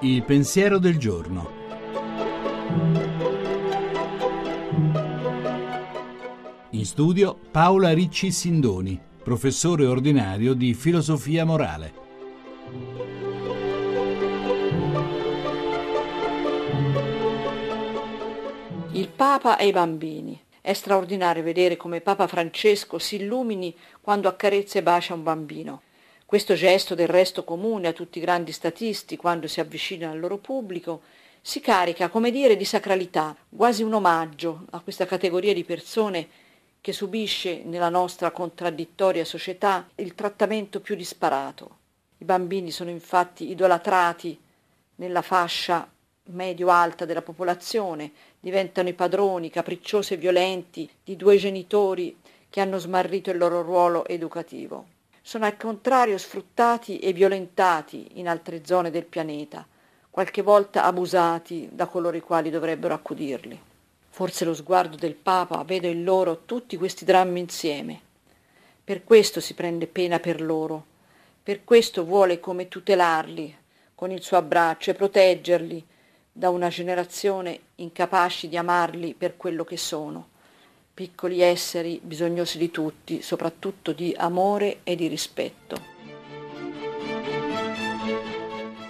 Il pensiero del giorno. In studio Paola Ricci Sindoni, professore ordinario di filosofia morale. Il Papa e i bambini. È straordinario vedere come Papa Francesco si illumini quando accarezza e bacia un bambino. Questo gesto del resto comune a tutti i grandi statisti quando si avvicinano al loro pubblico si carica, come dire, di sacralità, quasi un omaggio a questa categoria di persone che subisce nella nostra contraddittoria società il trattamento più disparato. I bambini sono infatti idolatrati nella fascia medio-alta della popolazione, diventano i padroni capricciosi e violenti di due genitori che hanno smarrito il loro ruolo educativo. Sono al contrario sfruttati e violentati in altre zone del pianeta, qualche volta abusati da coloro i quali dovrebbero accudirli. Forse lo sguardo del Papa vede in loro tutti questi drammi insieme. Per questo si prende pena per loro, per questo vuole come tutelarli con il suo abbraccio e proteggerli da una generazione incapaci di amarli per quello che sono, piccoli esseri bisognosi di tutti, soprattutto di amore e di rispetto.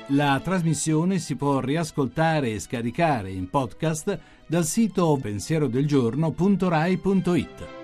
La trasmissione si può riascoltare e scaricare in podcast dal sito pensierodelgiorno.rai.it.